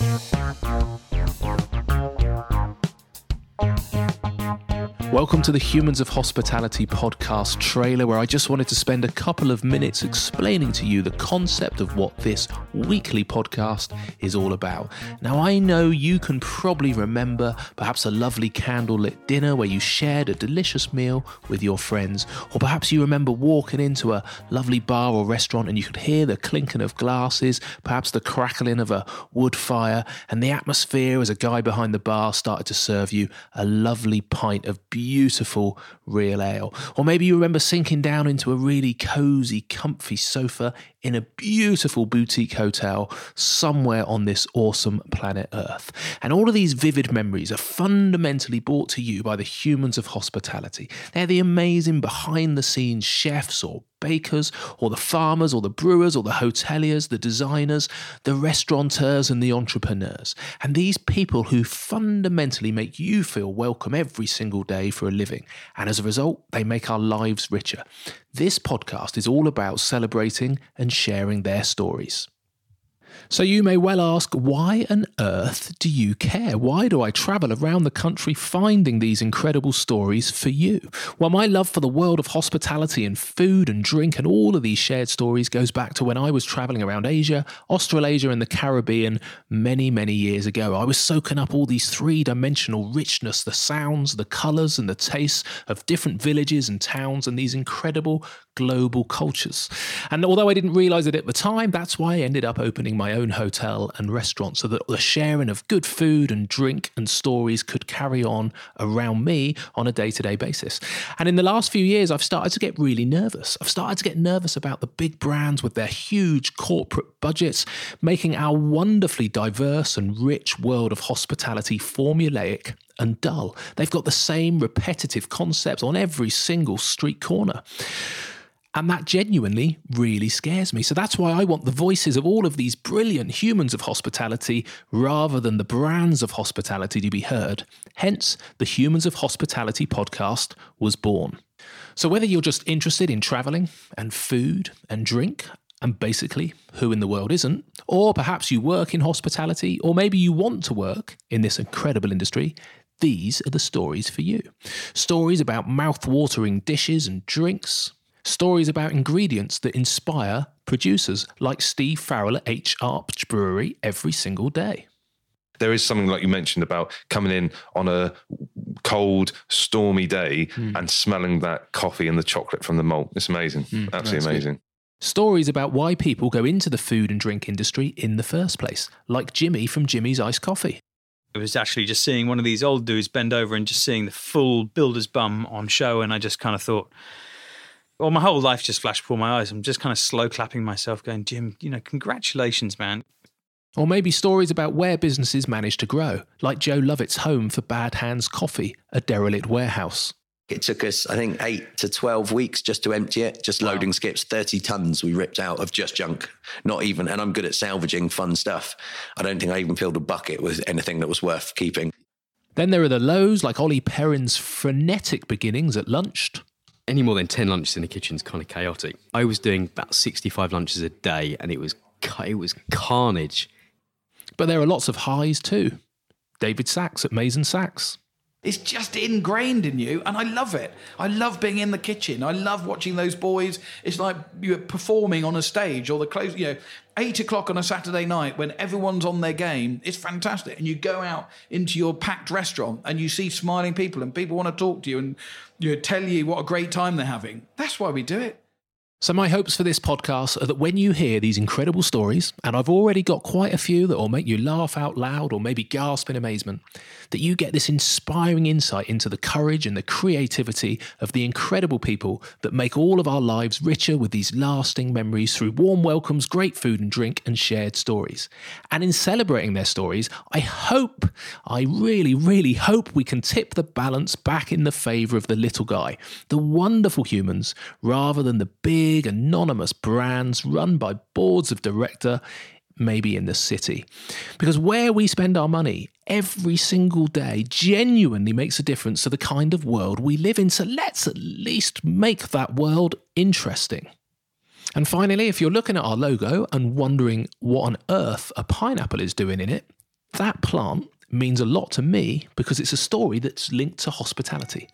Música Welcome to the Humans of Hospitality podcast trailer, where I just wanted to spend a couple of minutes explaining to you the concept of what this weekly podcast is all about. Now, I know you can probably remember perhaps a lovely candlelit dinner where you shared a delicious meal with your friends, or perhaps you remember walking into a lovely bar or restaurant and you could hear the clinking of glasses, perhaps the crackling of a wood fire, and the atmosphere as a guy behind the bar started to serve you a lovely pint of beautiful beautiful real ale. Or maybe you remember sinking down into a really cozy, comfy sofa in a beautiful boutique hotel somewhere on this awesome planet Earth. And all of these vivid memories are fundamentally brought to you by the humans of hospitality. They're the amazing behind the scenes chefs or bakers, or the farmers, or the brewers, or the hoteliers, the designers, the restaurateurs, and the entrepreneurs. And these people who fundamentally make you feel welcome every single day for a living. And as a result, they make our lives richer. This podcast is all about celebrating and sharing their stories. So you may well ask, why on earth do you care? Why do I travel around the country finding these incredible stories for you? Well, my love for the world of hospitality and food and drink and all of these shared stories goes back to when I was traveling around Asia, Australasia, and the Caribbean many, many years ago. I was soaking up all these three dimensional richness, the sounds, the colours, and the tastes of different villages and towns and these incredible global cultures. And although I didn't realize it at the time, that's why I ended up opening my own hotel and restaurant so that the sharing of good food and drink and stories could carry on around me on a day to day basis. And in the last few years, I've started to get really nervous. I've started to get nervous about the big brands with their huge corporate budgets, making our wonderfully diverse and rich world of hospitality formulaic and dull. They've got the same repetitive concepts on every single street corner. And that genuinely really scares me. So that's why I want the voices of all of these brilliant humans of hospitality rather than the brands of hospitality to be heard. Hence, the Humans of Hospitality podcast was born. So whether you're just interested in traveling and food and drink, and basically, who in the world isn't? Or perhaps you work in hospitality, or maybe you want to work in this incredible industry. These are the stories for you. Stories about mouth-watering dishes and drinks, Stories about ingredients that inspire producers like Steve Farrell at H. Arch Brewery every single day. There is something like you mentioned about coming in on a cold, stormy day mm. and smelling that coffee and the chocolate from the malt. It's amazing. Mm, Absolutely amazing. Good. Stories about why people go into the food and drink industry in the first place, like Jimmy from Jimmy's Iced Coffee. It was actually just seeing one of these old dudes bend over and just seeing the full builder's bum on show. And I just kind of thought, well, my whole life just flashed before my eyes. I'm just kind of slow clapping myself, going, Jim, you know, congratulations, man. Or maybe stories about where businesses manage to grow, like Joe Lovett's home for Bad Hands Coffee, a derelict warehouse. It took us, I think, eight to 12 weeks just to empty it, just wow. loading skips, 30 tons we ripped out of just junk. Not even, and I'm good at salvaging fun stuff. I don't think I even filled a bucket with anything that was worth keeping. Then there are the lows, like Ollie Perrin's frenetic beginnings at Lunched any more than 10 lunches in the kitchen is kind of chaotic. I was doing about 65 lunches a day and it was it was carnage. But there are lots of highs too. David Sachs at Mason Sachs. It's just ingrained in you, and I love it. I love being in the kitchen. I love watching those boys. It's like you're performing on a stage or the close, you know, eight o'clock on a Saturday night when everyone's on their game. It's fantastic. And you go out into your packed restaurant and you see smiling people, and people want to talk to you and you know, tell you what a great time they're having. That's why we do it. So, my hopes for this podcast are that when you hear these incredible stories, and I've already got quite a few that will make you laugh out loud or maybe gasp in amazement, that you get this inspiring insight into the courage and the creativity of the incredible people that make all of our lives richer with these lasting memories through warm welcomes, great food and drink, and shared stories. And in celebrating their stories, I hope, I really, really hope we can tip the balance back in the favour of the little guy, the wonderful humans, rather than the big big anonymous brands run by boards of director maybe in the city. Because where we spend our money every single day genuinely makes a difference to the kind of world we live in. So let's at least make that world interesting. And finally, if you're looking at our logo and wondering what on earth a pineapple is doing in it, that plant means a lot to me because it's a story that's linked to hospitality.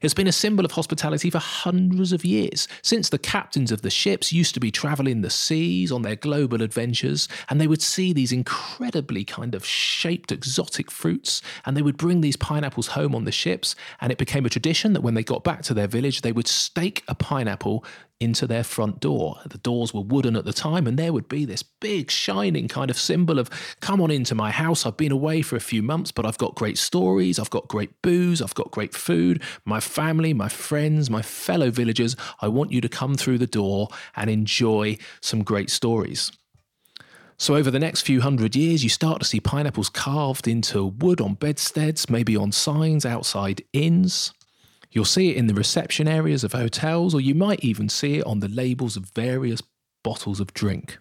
It's been a symbol of hospitality for hundreds of years, since the captains of the ships used to be travelling the seas on their global adventures, and they would see these incredibly kind of shaped exotic fruits, and they would bring these pineapples home on the ships, and it became a tradition that when they got back to their village, they would stake a pineapple into their front door. The doors were wooden at the time, and there would be this big, shining kind of symbol of, come on into my house. I've been away for a few months, but I've got great stories, I've got great booze, I've got great food. My family, my friends, my fellow villagers, I want you to come through the door and enjoy some great stories. So, over the next few hundred years, you start to see pineapples carved into wood on bedsteads, maybe on signs outside inns. You'll see it in the reception areas of hotels, or you might even see it on the labels of various bottles of drink.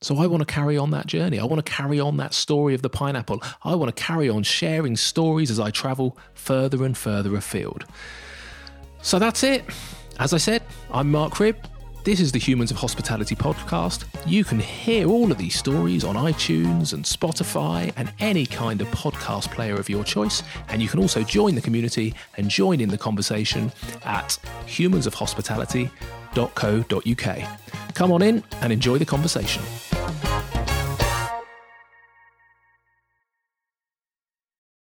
So I want to carry on that journey. I want to carry on that story of the pineapple. I want to carry on sharing stories as I travel further and further afield. So that's it. As I said, I'm Mark Cribb. This is the Humans of Hospitality podcast. You can hear all of these stories on iTunes and Spotify and any kind of podcast player of your choice. And you can also join the community and join in the conversation at humansofhospitality.co.uk. Come on in and enjoy the conversation.